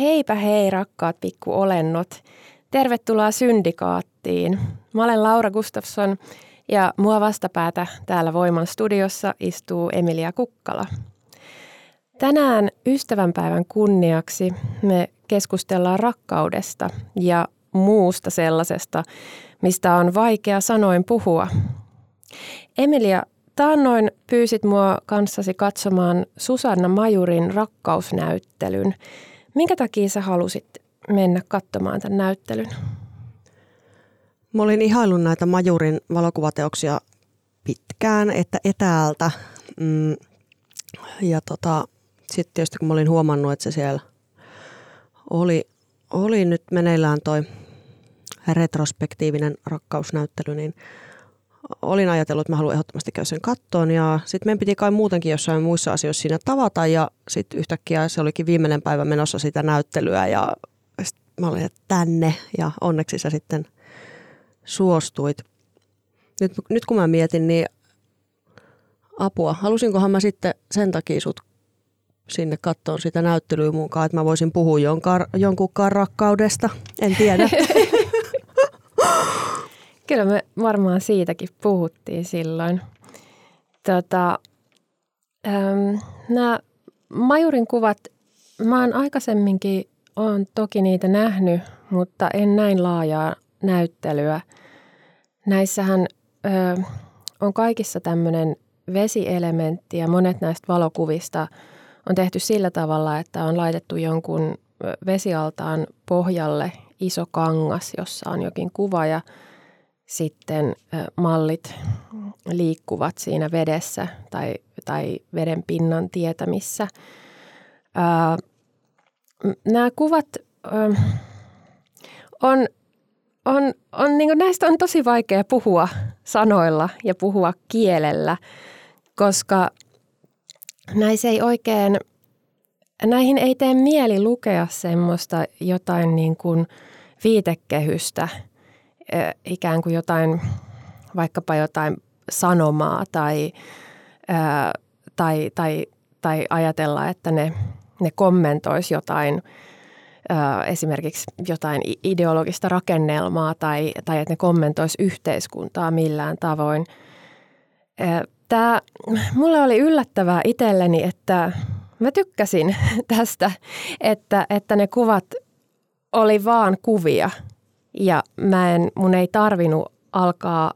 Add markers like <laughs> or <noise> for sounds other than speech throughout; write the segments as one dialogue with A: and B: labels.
A: Heipä hei rakkaat pikkuolennot. Tervetuloa Syndikaattiin. Mä olen Laura Gustafsson ja mua vastapäätä täällä Voiman studiossa istuu Emilia Kukkala. Tänään ystävänpäivän kunniaksi me keskustellaan rakkaudesta ja muusta sellaisesta, mistä on vaikea sanoin puhua. Emilia, taannoin pyysit mua kanssasi katsomaan Susanna Majurin rakkausnäyttelyn – Minkä takia sä halusit mennä katsomaan tämän näyttelyn?
B: Mä olin ihaillut näitä Majurin valokuvateoksia pitkään, että etäältä. Mm, ja tota, sitten tietysti kun mä olin huomannut, että se siellä oli, oli nyt meneillään toi retrospektiivinen rakkausnäyttely, niin – olin ajatellut, että mä haluan ehdottomasti käydä sen kattoon ja sitten meidän piti kai muutenkin jossain muissa asioissa siinä tavata ja sitten yhtäkkiä se olikin viimeinen päivä menossa sitä näyttelyä ja mä olin, että tänne ja onneksi sä sitten suostuit. Nyt, nyt kun mä mietin, niin apua. Halusinkohan mä sitten sen takia sut sinne kattoon sitä näyttelyä mukaan, että mä voisin puhua jonkun, jonkunkaan rakkaudesta. En tiedä. <laughs>
A: Kyllä me varmaan siitäkin puhuttiin silloin. Tota, ähm, nämä Majurin kuvat, mä oon aikaisemminkin, on toki niitä nähnyt, mutta en näin laajaa näyttelyä. Näissähän ö, on kaikissa tämmöinen vesielementti ja monet näistä valokuvista on tehty sillä tavalla, että on laitettu jonkun vesialtaan pohjalle iso kangas, jossa on jokin kuva ja – sitten mallit liikkuvat siinä vedessä tai, tai veden pinnan tietämissä. Nämä kuvat on, on, on niin näistä on tosi vaikea puhua sanoilla ja puhua kielellä, koska näissä ei oikein, näihin ei tee mieli lukea semmoista jotain niin kuin viitekehystä – ikään kuin jotain, vaikkapa jotain sanomaa tai, ää, tai, tai, tai ajatella, että ne, ne kommentoisi jotain, ää, esimerkiksi jotain ideologista rakennelmaa tai, tai että ne kommentoisi yhteiskuntaa millään tavoin. Tämä, mulle oli yllättävää itselleni, että mä tykkäsin <laughs> tästä, että, että ne kuvat oli vaan kuvia – ja mä en, mun ei tarvinnut alkaa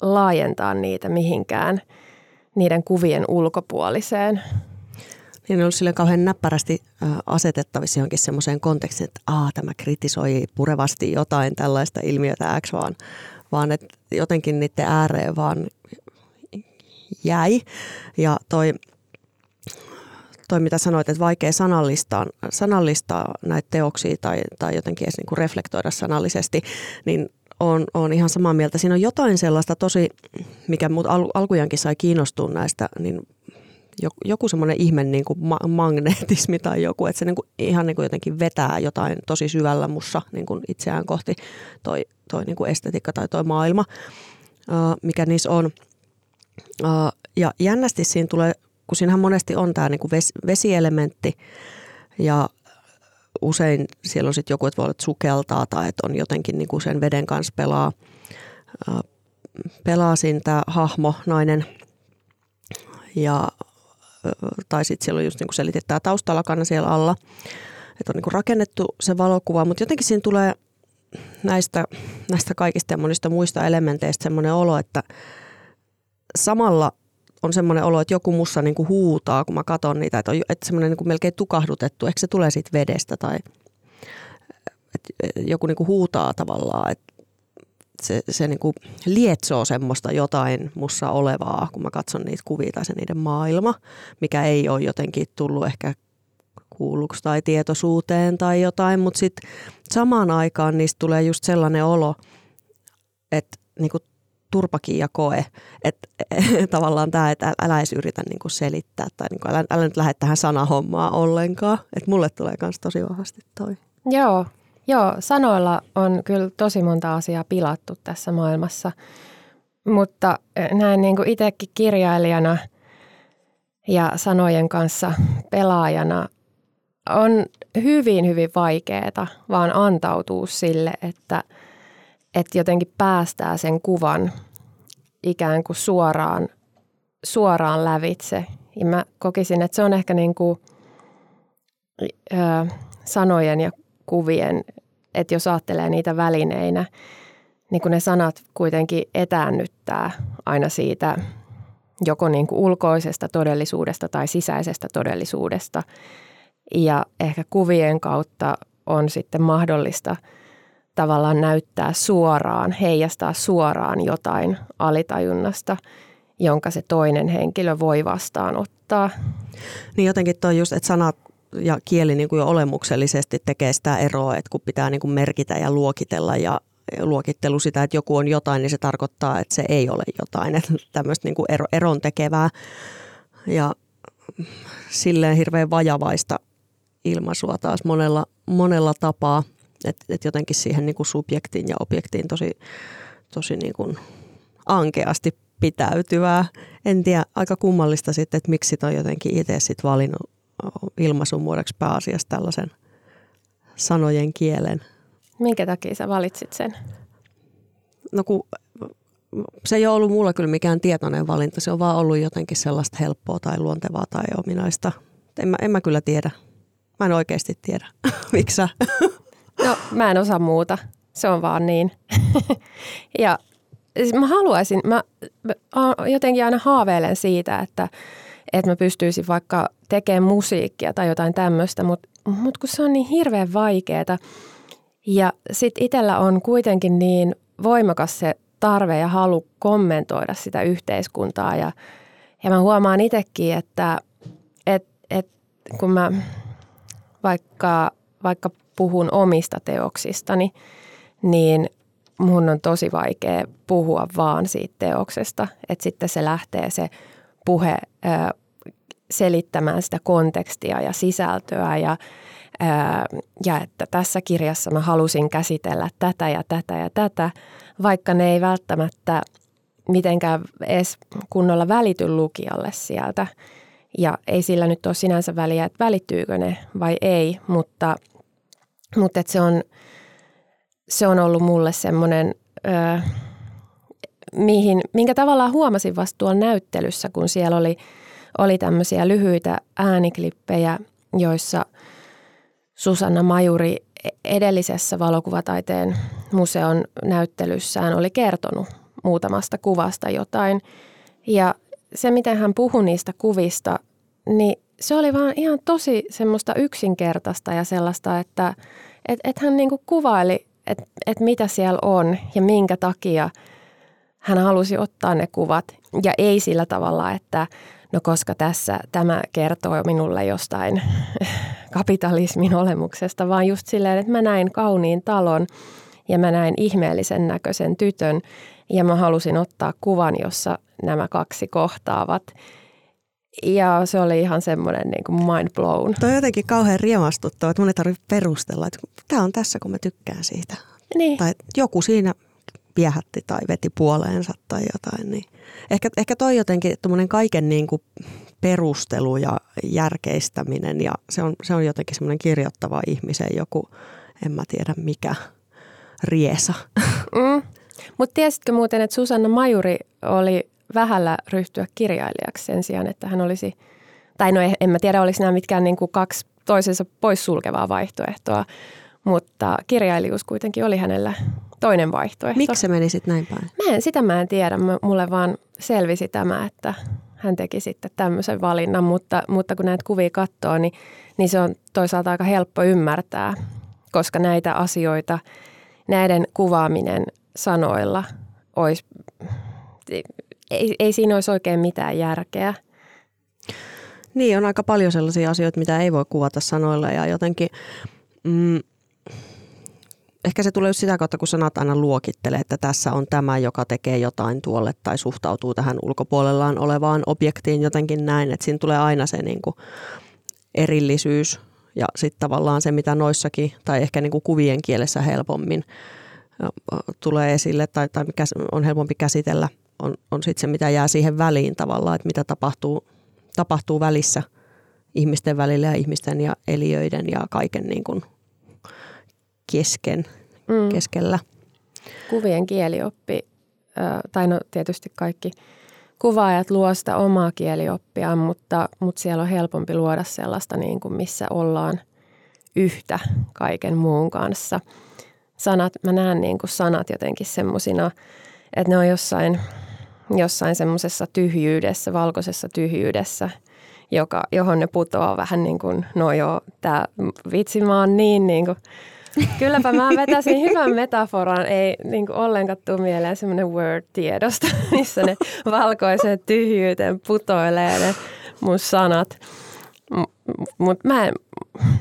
A: laajentaa niitä mihinkään niiden kuvien ulkopuoliseen.
B: Niin on sille kauhean näppärästi asetettavissa johonkin semmoiseen kontekstiin, että Aa, tämä kritisoi purevasti jotain tällaista ilmiötä X, vaan, vaan että jotenkin niiden ääreen vaan jäi. Ja toi toi mitä sanoit, että vaikea sanallistaa, sanallistaa näitä teoksia tai, tai jotenkin edes niin kuin reflektoida sanallisesti, niin on, on ihan samaa mieltä. Siinä on jotain sellaista tosi, mikä mut al, alkujankin sai kiinnostua näistä, niin joku, semmoinen ihme niin kuin ma- magnetismi tai joku, että se niin kuin, ihan niin kuin jotenkin vetää jotain tosi syvällä mussa niin kuin itseään kohti toi, toi niin kuin estetiikka tai toi maailma, uh, mikä niissä on. Uh, ja jännästi siinä tulee kun siinähän monesti on tämä niinku vesielementti ja usein siellä on sitten joku, että voi olla, että sukeltaa tai että on jotenkin niinku sen veden kanssa pelaa, pelaa siinä tämä hahmo, nainen. Ja tai sitten siellä on just niin kuin selitit tämä taustalakana siellä alla, että on niin kuin rakennettu se valokuva, mutta jotenkin siinä tulee näistä, näistä kaikista ja monista muista elementeistä semmoinen olo, että, samalla on semmoinen olo, että joku mussa niin kuin huutaa, kun mä katson niitä, että on että semmoinen niin kuin melkein tukahdutettu, ehkä se tulee siitä vedestä tai että joku niin kuin huutaa tavallaan, että se, se niin kuin lietsoo semmoista jotain mussa olevaa, kun mä katson niitä kuvia tai se niiden maailma, mikä ei ole jotenkin tullut ehkä kuulluksi tai tietoisuuteen tai jotain, mutta sitten samaan aikaan niistä tulee just sellainen olo, että niin kuin turpakin ja koe, että <laughs> tavallaan tämä, että älä edes yritä niin kuin selittää tai niin kuin, älä, älä nyt lähde tähän sanahommaan ollenkaan, että mulle tulee myös tosi vahvasti toi.
A: Joo, joo, sanoilla on kyllä tosi monta asiaa pilattu tässä maailmassa, mutta näin niin kuin itsekin kirjailijana ja sanojen kanssa pelaajana on hyvin, hyvin vaikeaa vaan antautuu sille, että, että jotenkin päästää sen kuvan ikään kuin suoraan, suoraan lävitse. Ja mä kokisin, että se on ehkä niin kuin, ö, sanojen ja kuvien, että jos ajattelee niitä välineinä, niin kun ne sanat kuitenkin etäännyttää aina siitä joko niin kuin ulkoisesta todellisuudesta tai sisäisestä todellisuudesta – ja ehkä kuvien kautta on sitten mahdollista tavallaan näyttää suoraan, heijastaa suoraan jotain alitajunnasta, jonka se toinen henkilö voi vastaanottaa.
B: Niin jotenkin toi just, että sanat ja kieli niin kuin jo olemuksellisesti tekee sitä eroa, että kun pitää niin kuin merkitä ja luokitella ja luokittelu sitä, että joku on jotain, niin se tarkoittaa, että se ei ole jotain. Että tämmöistä niin kuin eron tekevää ja silleen hirveän vajavaista ilmaisua taas monella, monella tapaa. Että et jotenkin siihen niin kuin subjektiin ja objektiin tosi, tosi niin kuin ankeasti pitäytyvää. En tiedä, aika kummallista sitten, että miksi toi jotenkin itse sitten valinnut ilmaisun muodoksi pääasiassa tällaisen sanojen kielen.
A: Minkä takia sä valitsit sen?
B: No kun se ei ole ollut mulla kyllä mikään tietoinen valinta, se on vaan ollut jotenkin sellaista helppoa tai luontevaa tai ominaista. En mä, en mä kyllä tiedä. Mä en oikeasti tiedä. <laughs> Miksi
A: No mä en osaa muuta. Se on vaan niin. <laughs> ja siis mä haluaisin, mä, mä jotenkin aina haaveilen siitä, että, että mä pystyisin vaikka tekemään musiikkia tai jotain tämmöistä, mutta mut kun se on niin hirveän vaikeaa. Ja sitten itsellä on kuitenkin niin voimakas se tarve ja halu kommentoida sitä yhteiskuntaa. Ja, ja mä huomaan itsekin, että et, et, kun mä vaikka, vaikka puhun omista teoksistani, niin mun on tosi vaikea puhua vaan siitä teoksesta. Että sitten se lähtee se puhe selittämään sitä kontekstia ja sisältöä ja, ja että tässä kirjassa mä halusin käsitellä tätä ja tätä ja tätä, vaikka ne ei välttämättä mitenkään edes kunnolla välity lukijalle sieltä. Ja ei sillä nyt ole sinänsä väliä, että välittyykö ne vai ei, mutta, mutta se, on, se on ollut mulle semmoinen, öö, mihin, minkä tavallaan huomasin vasta tuolla näyttelyssä, kun siellä oli, oli tämmöisiä lyhyitä ääniklippejä, joissa Susanna Majuri edellisessä valokuvataiteen museon näyttelyssään oli kertonut muutamasta kuvasta jotain. Ja se, miten hän puhui niistä kuvista, niin se oli vaan ihan tosi semmoista yksinkertaista ja sellaista, että et, et hän niinku kuvaili, että et mitä siellä on ja minkä takia hän halusi ottaa ne kuvat. Ja ei sillä tavalla, että no koska tässä tämä kertoo minulle jostain <laughs> kapitalismin olemuksesta, vaan just silleen, että mä näin kauniin talon ja mä näin ihmeellisen näköisen tytön ja mä halusin ottaa kuvan, jossa nämä kaksi kohtaavat. Ja se oli ihan semmoinen niin kuin mind blown.
B: Tuo on jotenkin kauhean riemastuttava, että mun ei tarvitse perustella, että tämä on tässä, kun mä tykkään siitä.
A: Niin.
B: Tai joku siinä viehätti tai veti puoleensa tai jotain. Niin. Ehkä, ehkä toi jotenkin tuommoinen kaiken niin kuin perustelu ja järkeistäminen ja se on, se on jotenkin semmoinen kirjoittava ihmisen joku, en mä tiedä mikä, riesa.
A: Mm. Mutta tiesitkö muuten, että Susanna Majuri oli vähällä ryhtyä kirjailijaksi sen sijaan, että hän olisi, tai no en mä tiedä, oliko nämä mitkään niin kuin kaksi toisensa poissulkevaa vaihtoehtoa, mutta kirjailijuus kuitenkin oli hänellä toinen vaihtoehto.
B: Miksi se meni sitten näin päin?
A: Mä en, sitä mä en tiedä. Mulle vaan selvisi tämä, että hän teki sitten tämmöisen valinnan, mutta, mutta kun näitä kuvia katsoo, niin, niin se on toisaalta aika helppo ymmärtää, koska näitä asioita, näiden kuvaaminen sanoilla olisi, ei, ei siinä olisi oikein mitään järkeä.
B: Niin, on aika paljon sellaisia asioita, mitä ei voi kuvata sanoilla ja jotenkin mm, ehkä se tulee sitä kautta, kun sanat aina luokittelee, että tässä on tämä, joka tekee jotain tuolle tai suhtautuu tähän ulkopuolellaan olevaan objektiin jotenkin näin, että siinä tulee aina se niin kuin erillisyys ja sitten tavallaan se, mitä noissakin tai ehkä niin kuin kuvien kielessä helpommin tulee esille tai, tai mikä on helpompi käsitellä, on, on sitten se, mitä jää siihen väliin tavallaan, että mitä tapahtuu, tapahtuu välissä ihmisten välillä ja ihmisten ja eliöiden ja kaiken niin kuin kesken, mm. keskellä.
A: Kuvien kielioppi, tai no tietysti kaikki kuvaajat luo sitä omaa kielioppiaan, mutta, mutta siellä on helpompi luoda sellaista, niin kuin missä ollaan yhtä kaiken muun kanssa. Sanat, mä näen niin kuin sanat jotenkin semmoisina, että ne on jossain, jossain semmoisessa tyhjyydessä, valkoisessa tyhjyydessä, joka, johon ne putoaa vähän niin kuin, no joo, tämä vitsi mä oon niin, niin kuin, Kylläpä mä vetäisin hyvän metaforan, ei niin kuin ollenkaan tule mieleen semmoinen Word-tiedosta, <laughs> missä ne valkoiset tyhjyyteen putoilee ne mun sanat. Mutta mä en,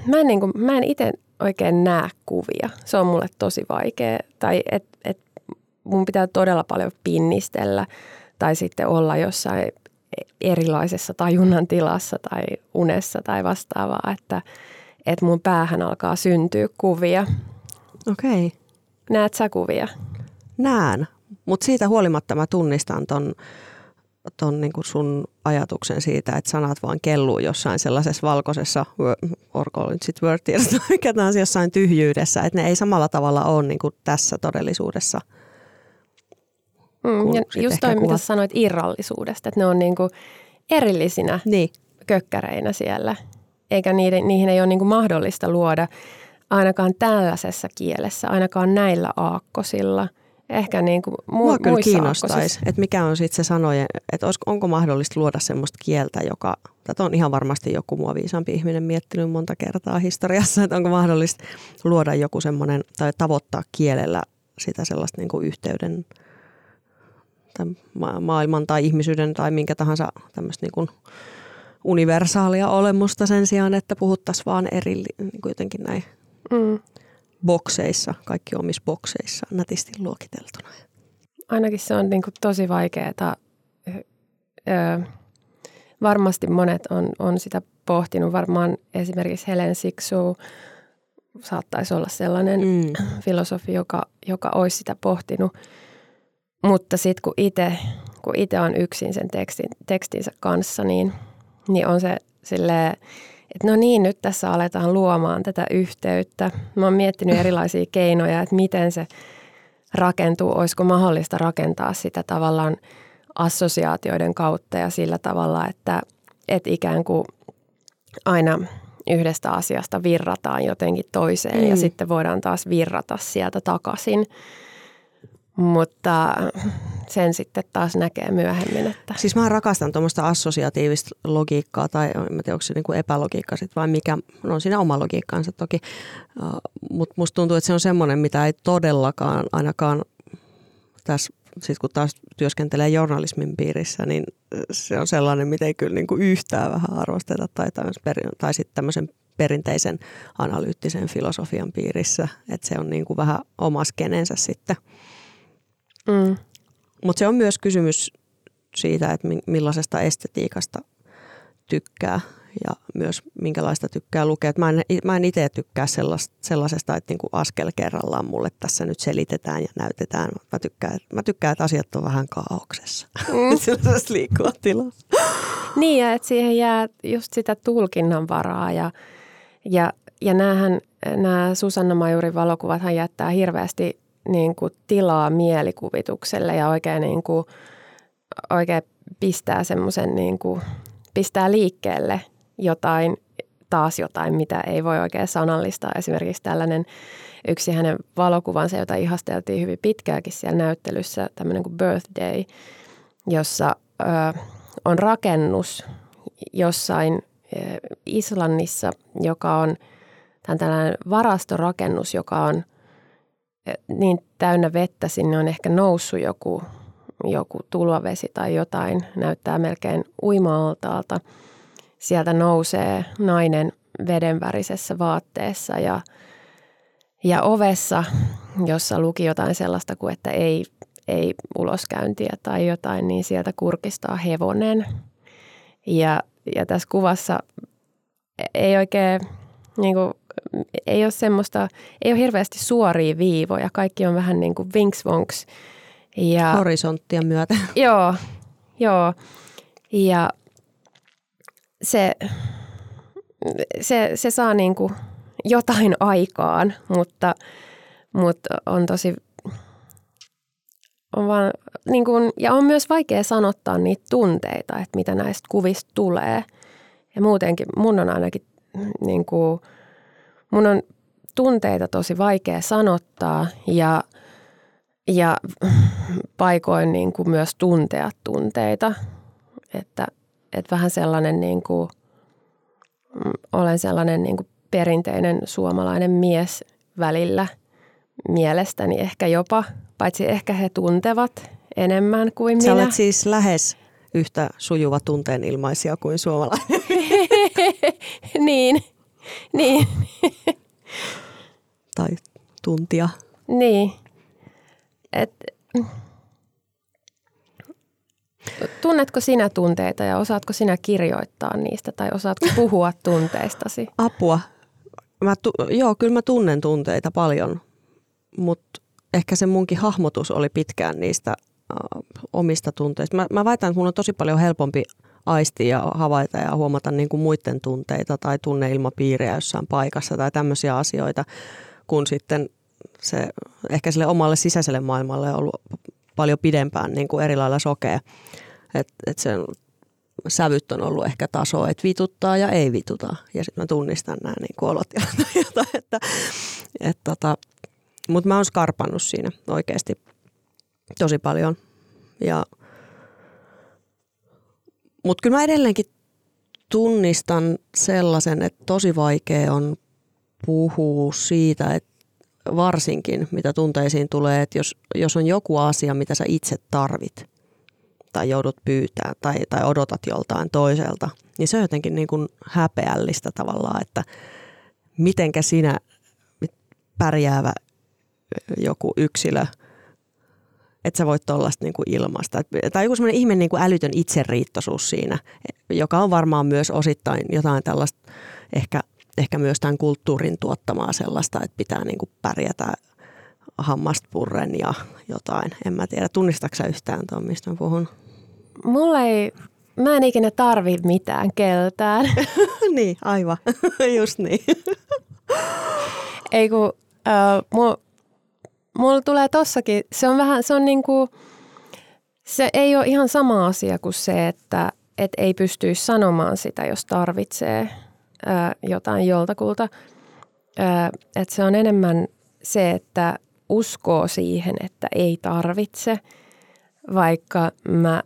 A: mä en, niin kuin, mä en itse oikein näe kuvia. Se on mulle tosi vaikea. Tai et, et mun pitää todella paljon pinnistellä tai sitten olla jossain erilaisessa tajunnan tilassa tai unessa tai vastaavaa, että – että mun päähän alkaa syntyä kuvia.
B: Okei. Okay.
A: Näet sä kuvia?
B: Näen, mutta siitä huolimatta mä tunnistan ton, ton niinku sun ajatuksen siitä, että sanat vaan kelluu jossain sellaisessa valkoisessa, orko nyt sit word <laughs> jossain tyhjyydessä, että ne ei samalla tavalla ole niinku tässä todellisuudessa.
A: Mm, ja just toi, mitä sanoit irrallisuudesta, että ne on niinku erillisinä niin. kökkäreinä siellä eikä niiden, niihin ei ole niin kuin mahdollista luoda ainakaan tällaisessa kielessä, ainakaan näillä aakkosilla. Ehkä niin kuin mu- Mua
B: kyllä kiinnostaisi, että mikä on sitten se sanojen, että onko mahdollista luoda semmoista kieltä, joka, tätä on ihan varmasti joku mua viisaampi ihminen miettinyt monta kertaa historiassa, että onko mahdollista luoda joku semmoinen tai tavoittaa kielellä sitä sellaista niin kuin yhteyden tai maailman tai ihmisyyden tai minkä tahansa tämmöistä niin kuin universaalia olemusta sen sijaan, että puhuttaisiin vaan eri niin kuin jotenkin näin mm. bokseissa, kaikki omissa bokseissa nätisti luokiteltuna.
A: Ainakin se on niin kuin tosi vaikeaa. Öö, varmasti monet on, on sitä pohtinut. Varmaan esimerkiksi Helen Siksu saattaisi olla sellainen mm. filosofi, joka, joka olisi sitä pohtinut. Mutta sitten kun itse kun itse on yksin sen tekstin, tekstinsä kanssa, niin – niin on se silleen, että no niin, nyt tässä aletaan luomaan tätä yhteyttä. Mä oon miettinyt erilaisia keinoja, että miten se rakentuu, olisiko mahdollista rakentaa sitä tavallaan assosiaatioiden kautta ja sillä tavalla, että, että ikään kuin aina yhdestä asiasta virrataan jotenkin toiseen mm. ja sitten voidaan taas virrata sieltä takaisin. Mutta sen sitten taas näkee myöhemmin. Että.
B: Siis mä rakastan tuommoista assosiatiivista logiikkaa tai en tiedä, onko se niin epälogiikka sit vai mikä, no on siinä oma logiikkaansa toki, uh, mutta musta tuntuu, että se on semmoinen, mitä ei todellakaan ainakaan tässä sitten kun taas työskentelee journalismin piirissä, niin se on sellainen, mitä ei kyllä niin kuin yhtään vähän arvosteta tai, tai sitten tämmöisen perinteisen analyyttisen filosofian piirissä, että se on niin kuin vähän oma skenensä sitten. Mm. Mutta se on myös kysymys siitä, että millaisesta estetiikasta tykkää ja myös minkälaista tykkää lukea. mä en, mä en itse tykkää sellaisesta, että niinku askel kerrallaan mulle tässä nyt selitetään ja näytetään. Mä tykkään, mä tykkään että asiat on vähän kaauksessa. Mm. <laughs> Sellaisessa liikkua tilassa.
A: Niin ja että siihen jää just sitä tulkinnan varaa ja, ja, ja näähän, nämä Susanna Majurin valokuvathan jättää hirveästi niin kuin tilaa mielikuvitukselle ja oikein, niin kuin, oikein pistää semmoisen, niin kuin, pistää liikkeelle jotain, taas jotain, mitä ei voi oikein sanallistaa. Esimerkiksi tällainen yksi hänen valokuvansa, jota ihasteltiin hyvin pitkäänkin siellä näyttelyssä, tämmöinen kuin Birthday, jossa ö, on rakennus jossain ö, Islannissa, joka on tämä tällainen varastorakennus, joka on niin täynnä vettä, sinne on ehkä noussut joku, joku tulvavesi tai jotain, näyttää melkein uima-altaalta. Sieltä nousee nainen vedenvärisessä vaatteessa ja, ja ovessa, jossa luki jotain sellaista kuin, että ei, ei uloskäyntiä tai jotain, niin sieltä kurkistaa hevonen. Ja, ja tässä kuvassa ei oikein, niin kuin, ei ole semmoista, ei ole hirveästi suoria viivoja. Kaikki on vähän niin kuin vinks vonks.
B: Ja, Horisonttia myötä. <laughs>
A: Joo, joo. Ja se, se, se saa niin kuin jotain aikaan, mutta, mutta on tosi on vaan, niin kuin, ja on myös vaikea sanottaa niitä tunteita, että mitä näistä kuvista tulee. Ja muutenkin mun on ainakin, niin kuin, mun on tunteita tosi vaikea sanottaa ja, ja paikoin niin kuin myös tuntea tunteita. Että, että vähän sellainen, niin kuin, mm, olen sellainen niin kuin perinteinen suomalainen mies välillä mielestäni ehkä jopa – paitsi ehkä he tuntevat enemmän kuin
B: Sä
A: minä.
B: olet siis lähes yhtä sujuva tunteen ilmaisia kuin suomalainen. <laughs>
A: niin, <laughs> niin.
B: tai tuntia.
A: Niin. Et, tunnetko sinä tunteita ja osaatko sinä kirjoittaa niistä tai osaatko <laughs> puhua tunteistasi?
B: Apua. Mä tu- joo, kyllä mä tunnen tunteita paljon, mutta ehkä se munkin hahmotus oli pitkään niistä äh, omista tunteista. Mä, mä väitän, että mun on tosi paljon helpompi aistia ja havaita ja huomata niin kuin muiden tunteita tai tunneilmapiiriä jossain paikassa tai tämmöisiä asioita, kun sitten se ehkä sille omalle sisäiselle maailmalle on ollut paljon pidempään niin kuin eri lailla sokea. Että et sen sävyt on ollut ehkä taso, että vituttaa ja ei vituta. Ja sitten mä tunnistan nämä niin olotilat <laughs> että, että, että, tota, mutta mä oon skarpannut siinä oikeasti tosi paljon. Ja, mutta kyllä mä edelleenkin tunnistan sellaisen, että tosi vaikea on puhua siitä, että varsinkin mitä tunteisiin tulee, että jos, jos on joku asia, mitä sä itse tarvit tai joudut pyytää tai, tai odotat joltain toiselta, niin se on jotenkin niin kuin häpeällistä tavallaan, että mitenkä sinä pärjäävä joku yksilö, että sä voit tuollaista niin kuin ilmaista. Tai joku semmoinen ihme niin kuin älytön itseriittoisuus siinä, joka on varmaan myös osittain jotain tällaista ehkä, ehkä myös tämän kulttuurin tuottamaa sellaista, että pitää niin kuin pärjätä hammasta purren ja jotain. En mä tiedä, tunnistatko yhtään tuon, mistä mä puhun?
A: Mulla ei, mä en ikinä tarvi mitään keltään. <laughs>
B: niin, aivan. <laughs> Just niin.
A: ei kun, äh, mulla tulee tossakin, se on vähän, se on niinku, se ei ole ihan sama asia kuin se, että et ei pystyisi sanomaan sitä, jos tarvitsee ää, jotain joltakulta. Että se on enemmän se, että uskoo siihen, että ei tarvitse, vaikka mä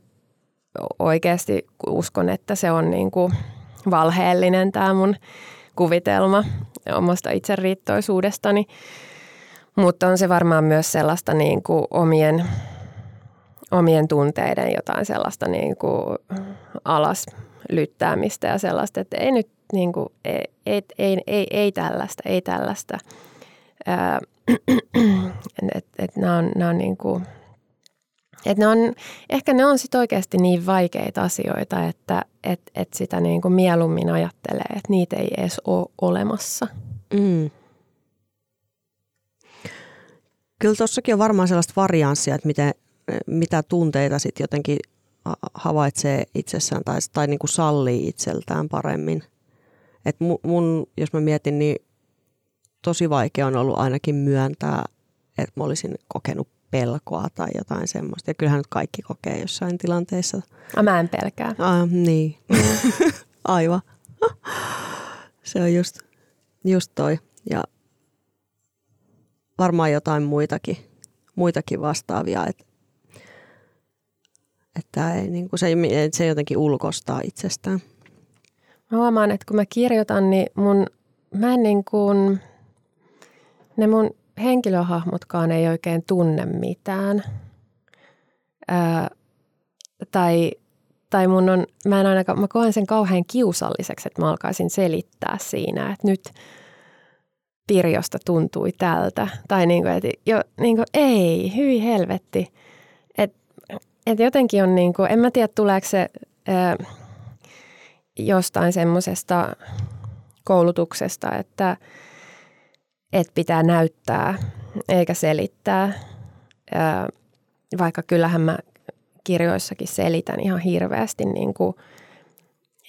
A: oikeasti uskon, että se on niinku valheellinen tämä mun kuvitelma omasta itseriittoisuudestani. Mutta on se varmaan myös sellaista niin kuin omien, omien tunteiden jotain sellaista niin kuin alas lyttäämistä ja sellaista, että ei nyt niin kuin, ei, ei, ei, ei, ei tällaista, ei tällaista. että <clears throat> et nämä on, on niin kuin, et ne on, ehkä ne on sitten oikeasti niin vaikeita asioita, että et, et sitä niin kuin mieluummin ajattelee, että niitä ei edes ole olemassa. Mm.
B: Kyllä tuossakin on varmaan sellaista varianssia, että miten, mitä tunteita sitten jotenkin havaitsee itsessään tai, tai niin kuin sallii itseltään paremmin. Et mun, jos mä mietin, niin tosi vaikea on ollut ainakin myöntää, että mä olisin kokenut pelkoa tai jotain semmoista. Ja kyllähän nyt kaikki kokee jossain tilanteessa.
A: A, mä en pelkää.
B: Ah, niin, <laughs> aivan. <laughs> Se on just, just toi. Ja varmaan jotain muitakin, muitakin vastaavia. Et, Että ei, niin kuin se, se jotenkin ulkostaa itsestään.
A: Mä huomaan, että kun mä kirjoitan, niin mun, mä en niin kuin, ne mun henkilöhahmotkaan ei oikein tunne mitään. Ää, tai, tai mun on, mä en ainakaan, mä koen sen kauhean kiusalliseksi, että mä alkaisin selittää siinä, että nyt Pirjosta tuntui tältä. Tai niin kuin, että jo, niin kuin, ei, hyi helvetti. Että et jotenkin on niin kuin, en mä tiedä tuleeko se ää, jostain semmoisesta koulutuksesta, että, että pitää näyttää eikä selittää. Ää, vaikka kyllähän mä kirjoissakin selitän ihan hirveästi, niin kuin,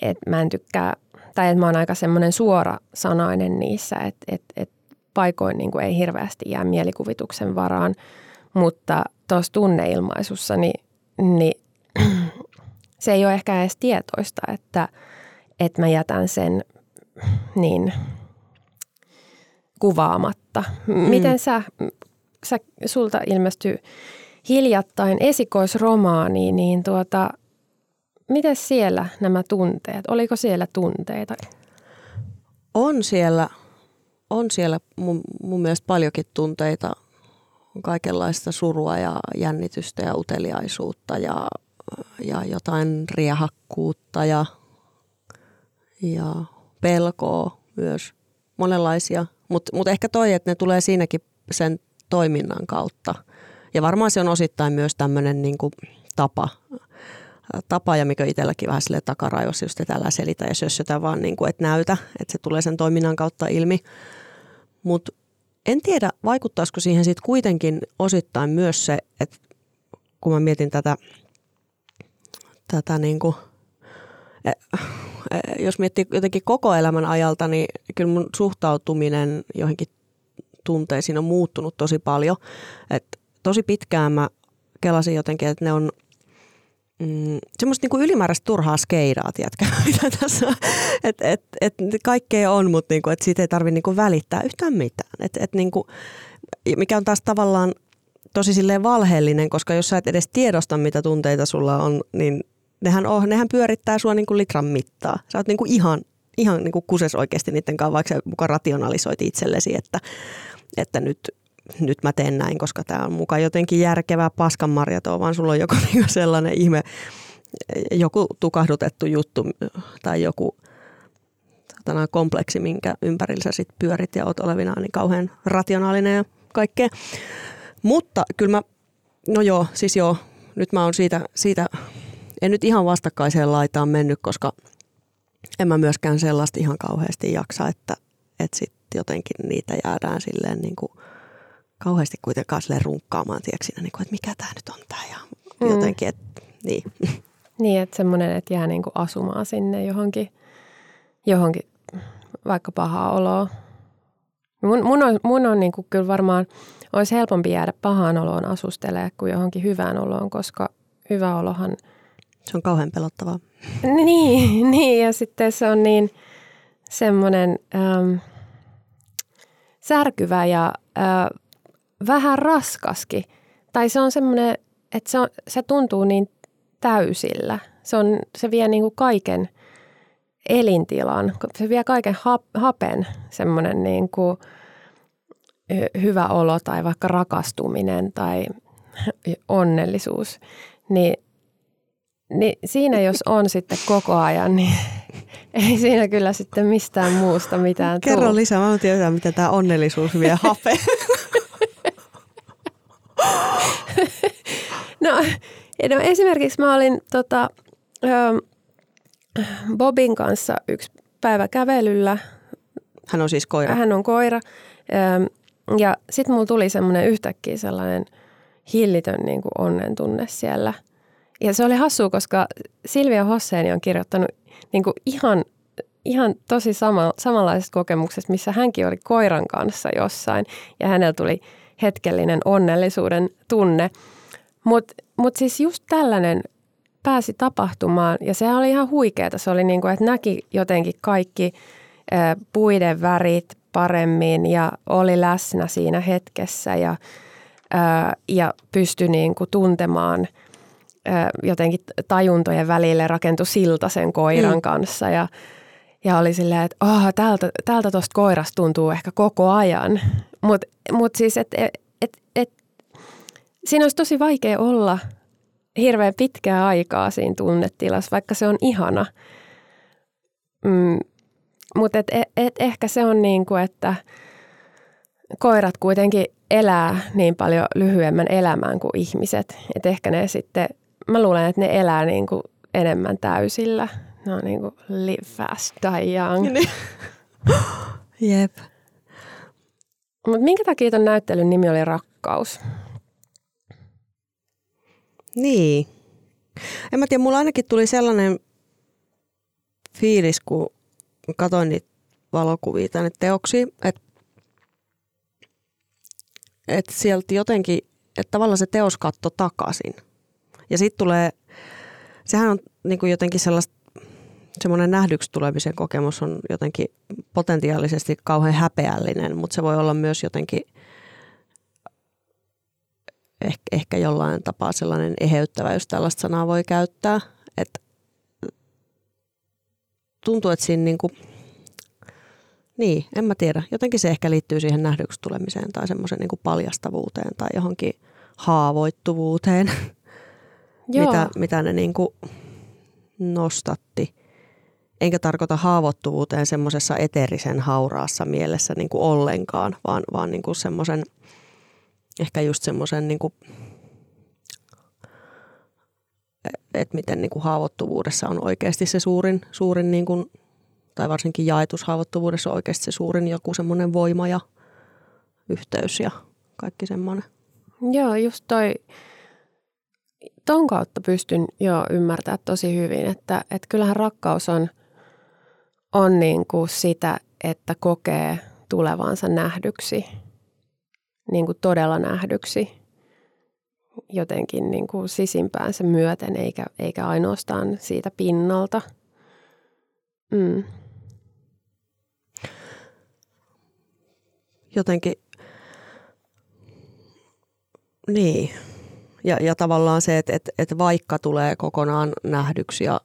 A: että mä en tykkää, tai että mä oon aika semmoinen suora sanainen niissä, että, että, että paikoin niin kuin ei hirveästi jää mielikuvituksen varaan, mutta tuossa tunneilmaisussa niin, niin <clears throat> se ei ole ehkä edes tietoista, että, että mä jätän sen niin kuvaamatta. Miten mm. sä, sä, sulta ilmestyy hiljattain esikoisromaani, niin tuota, miten siellä nämä tunteet? Oliko siellä tunteita?
B: On siellä, on siellä mun, mun mielestä paljonkin tunteita, kaikenlaista surua ja jännitystä ja uteliaisuutta ja, ja jotain riehakkuutta ja, ja pelkoa myös, monenlaisia. Mutta mut ehkä toi, että ne tulee siinäkin sen toiminnan kautta – ja varmaan se on osittain myös tämmöinen niin kuin tapa, tapa, ja mikä itselläkin vähän sille takarajoissa just tällä selitä ja sössötä vaan niin kuin, että näytä, että se tulee sen toiminnan kautta ilmi. Mutta en tiedä, vaikuttaisiko siihen sitten kuitenkin osittain myös se, että kun mä mietin tätä, tätä niin kuin, e, e, jos miettii jotenkin koko elämän ajalta, niin kyllä mun suhtautuminen johonkin tunteisiin on muuttunut tosi paljon. Että tosi pitkään mä kelasin jotenkin, että ne on mm, semmoista niinku ylimääräistä turhaa skeidaa, tiedätkö, <laughs> mitä tässä on. Että et, et kaikkea on, mutta niinku, et siitä ei tarvitse niinku välittää yhtään mitään. Et, et niinku, mikä on taas tavallaan tosi silleen valheellinen, koska jos sä et edes tiedosta, mitä tunteita sulla on, niin nehän, on, nehän pyörittää sua niinku litran mittaa. Sä oot niinku ihan, ihan niinku kuses oikeasti niiden kanssa, vaikka sä mukaan rationalisoit itsellesi, että, että nyt nyt mä teen näin, koska tämä on mukaan jotenkin järkevää paskan marjatoa, vaan sulla on joku <laughs> niinku sellainen ihme, joku tukahdutettu juttu tai joku tänä kompleksi, minkä ympärillä sä sit pyörit ja oot olevina niin kauhean rationaalinen ja kaikkea. Mutta kyllä mä, no joo, siis joo, nyt mä oon siitä, siitä en nyt ihan vastakkaiseen laitaan mennyt, koska en mä myöskään sellaista ihan kauheasti jaksa, että, että sitten jotenkin niitä jäädään silleen niin kuin – kauheasti kuitenkaan sille runkkaamaan, tiedätkö, siinä, niin kuin, että mikä tämä nyt on tämä ja mm. jotenkin, että niin. <laughs>
A: Niin, että semmoinen, että jää niin kuin asumaan sinne johonkin, johonkin vaikka pahaa oloa. Mun, mun on, mun on niin kuin kyllä varmaan, olisi helpompi jäädä pahaan oloon asustelee kuin johonkin hyvään oloon, koska hyvä olohan...
B: Se on kauhean pelottavaa. <laughs>
A: Niin, niin ja sitten se on niin semmoinen äm, särkyvä ja äh, vähän raskaskin. Tai se on semmoinen, että se, on, se tuntuu niin täysillä. Se, on, se vie niin kuin kaiken elintilan, se vie kaiken hap, hapen, semmoinen niin kuin hyvä olo tai vaikka rakastuminen tai onnellisuus. Niin, niin siinä jos on sitten koko ajan, niin <laughs> ei siinä kyllä sitten mistään muusta mitään
B: Kerro tuu. lisää, mä tiedä, mitä tämä onnellisuus vie <laughs> hape.
A: no, no esimerkiksi mä olin tota, Bobin kanssa yksi päivä kävelyllä.
B: Hän on siis koira.
A: Hän on koira. Ja sitten mulla tuli semmoinen yhtäkkiä sellainen hillitön niin kuin onnen tunne siellä. Ja se oli hassu, koska Silvia Hosseeni on kirjoittanut niin kuin ihan, ihan tosi sama, samanlaisesta kokemuksesta, missä hänkin oli koiran kanssa jossain. Ja hänellä tuli hetkellinen onnellisuuden tunne. Mutta mut siis just tällainen pääsi tapahtumaan ja se oli ihan huikeeta. Se oli niin kuin, että näki jotenkin kaikki puiden värit paremmin ja oli läsnä siinä hetkessä ja, ja pystyi niin kuin tuntemaan jotenkin tajuntojen välille rakentui silta sen koiran mm. kanssa ja, ja oli silleen, että oh, täältä, täältä tuosta koirasta tuntuu ehkä koko ajan. Mutta mut siis, että et, et, et, siinä olisi tosi vaikea olla hirveän pitkää aikaa siinä tunnetilassa, vaikka se on ihana. Mm, mutta et, et, et ehkä se on niin kuin, että koirat kuitenkin elää niin paljon lyhyemmän elämän kuin ihmiset. Että ehkä ne sitten, mä luulen, että ne elää niin kuin enemmän täysillä. Ne on niin kuin live fast, die young. Niin. <gasps>
B: Jep.
A: Mutta minkä takia ton näyttelyn nimi oli Rakkaus?
B: Niin. En mä tiedä, mulla ainakin tuli sellainen fiilis, kun katsoin niitä valokuvia tänne teoksi, että että sieltä jotenkin, että tavallaan se teos katto takaisin. Ja sitten tulee, sehän on niin kuin jotenkin sellaista, semmoinen nähdyksi tulemisen kokemus on jotenkin potentiaalisesti kauhean häpeällinen, mutta se voi olla myös jotenkin ehkä, ehkä jollain tapaa sellainen eheyttävä, jos tällaista sanaa voi käyttää. Että tuntuu, että siinä niin kuin – niin, en mä tiedä. Jotenkin se ehkä liittyy siihen nähdyksi tulemiseen tai semmoisen niin paljastavuuteen tai johonkin haavoittuvuuteen, <laughs> Joo. mitä, mitä ne niin kuin nostatti. Enkä tarkoita haavoittuvuuteen semmoisessa eterisen hauraassa mielessä niin kuin ollenkaan, vaan, vaan niin kuin semmoisen, ehkä just semmoisen, niin että miten niin kuin haavoittuvuudessa on oikeasti se suurin, suurin niin kuin tai varsinkin jaetushaavoittuvuudessa on oikeasti se suurin joku semmoinen voima ja yhteys ja kaikki semmoinen.
A: Joo, just toi, ton kautta pystyn jo ymmärtämään tosi hyvin, että, että kyllähän rakkaus on, on niin kuin sitä, että kokee tulevansa nähdyksi, niin kuin todella nähdyksi jotenkin niin kuin sisimpäänsä myöten, eikä, eikä ainoastaan siitä pinnalta. Mm.
B: jotenkin, niin. Ja, ja tavallaan se, että, että, että vaikka tulee kokonaan nähdyksi ja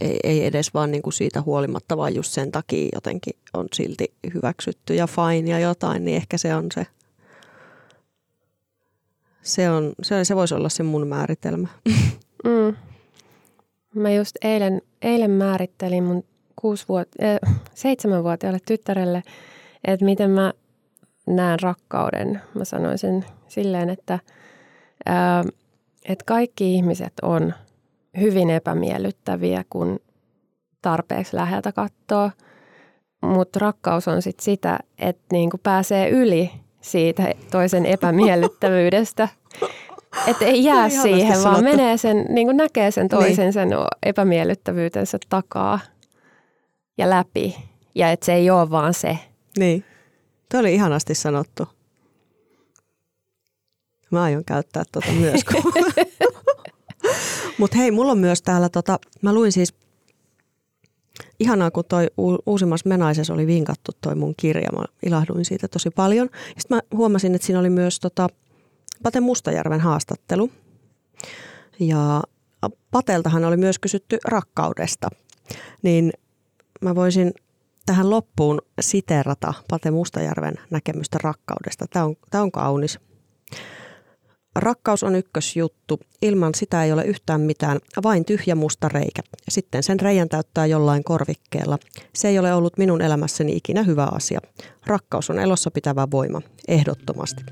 B: ei, ei edes vaan niin kuin siitä huolimatta, vaan just sen takia jotenkin on silti hyväksytty ja fine ja jotain, niin ehkä se on se, se, on, se, se voisi olla se mun määritelmä.
A: Mm. Mä just eilen, eilen määrittelin mun kuusivuot- äh, seitsemänvuotiaalle tyttärelle, että miten mä näen rakkauden. Mä sanoin sen silleen, että, äh, että kaikki ihmiset on hyvin epämiellyttäviä, kun tarpeeksi läheltä katsoo. Mutta rakkaus on sit sitä, että niinku pääsee yli siitä toisen epämiellyttävyydestä. <laughs> Että ei jää siihen, vaan sanottu. menee sen, niin näkee sen toisen niin. sen epämiellyttävyytensä takaa ja läpi. Ja että se ei ole vaan se.
B: Niin. Tuo oli ihanasti sanottu. Mä aion käyttää tuota myös. <laughs> Mutta hei, mulla on myös täällä, tota, mä luin siis, ihanaa kun toi uusimmas Menaisessa oli vinkattu toi mun kirja, mä ilahduin siitä tosi paljon. Sitten mä huomasin, että siinä oli myös tota, Pate Mustajärven haastattelu. Ja Pateltahan oli myös kysytty rakkaudesta. Niin mä voisin tähän loppuun siterata Pate Mustajärven näkemystä rakkaudesta. Tämä on, tämä on kaunis. Rakkaus on ykkösjuttu. Ilman sitä ei ole yhtään mitään, vain tyhjä musta reikä. Sitten sen reijän täyttää jollain korvikkeella. Se ei ole ollut minun elämässäni ikinä hyvä asia. Rakkaus on elossa pitävä voima, ehdottomasti.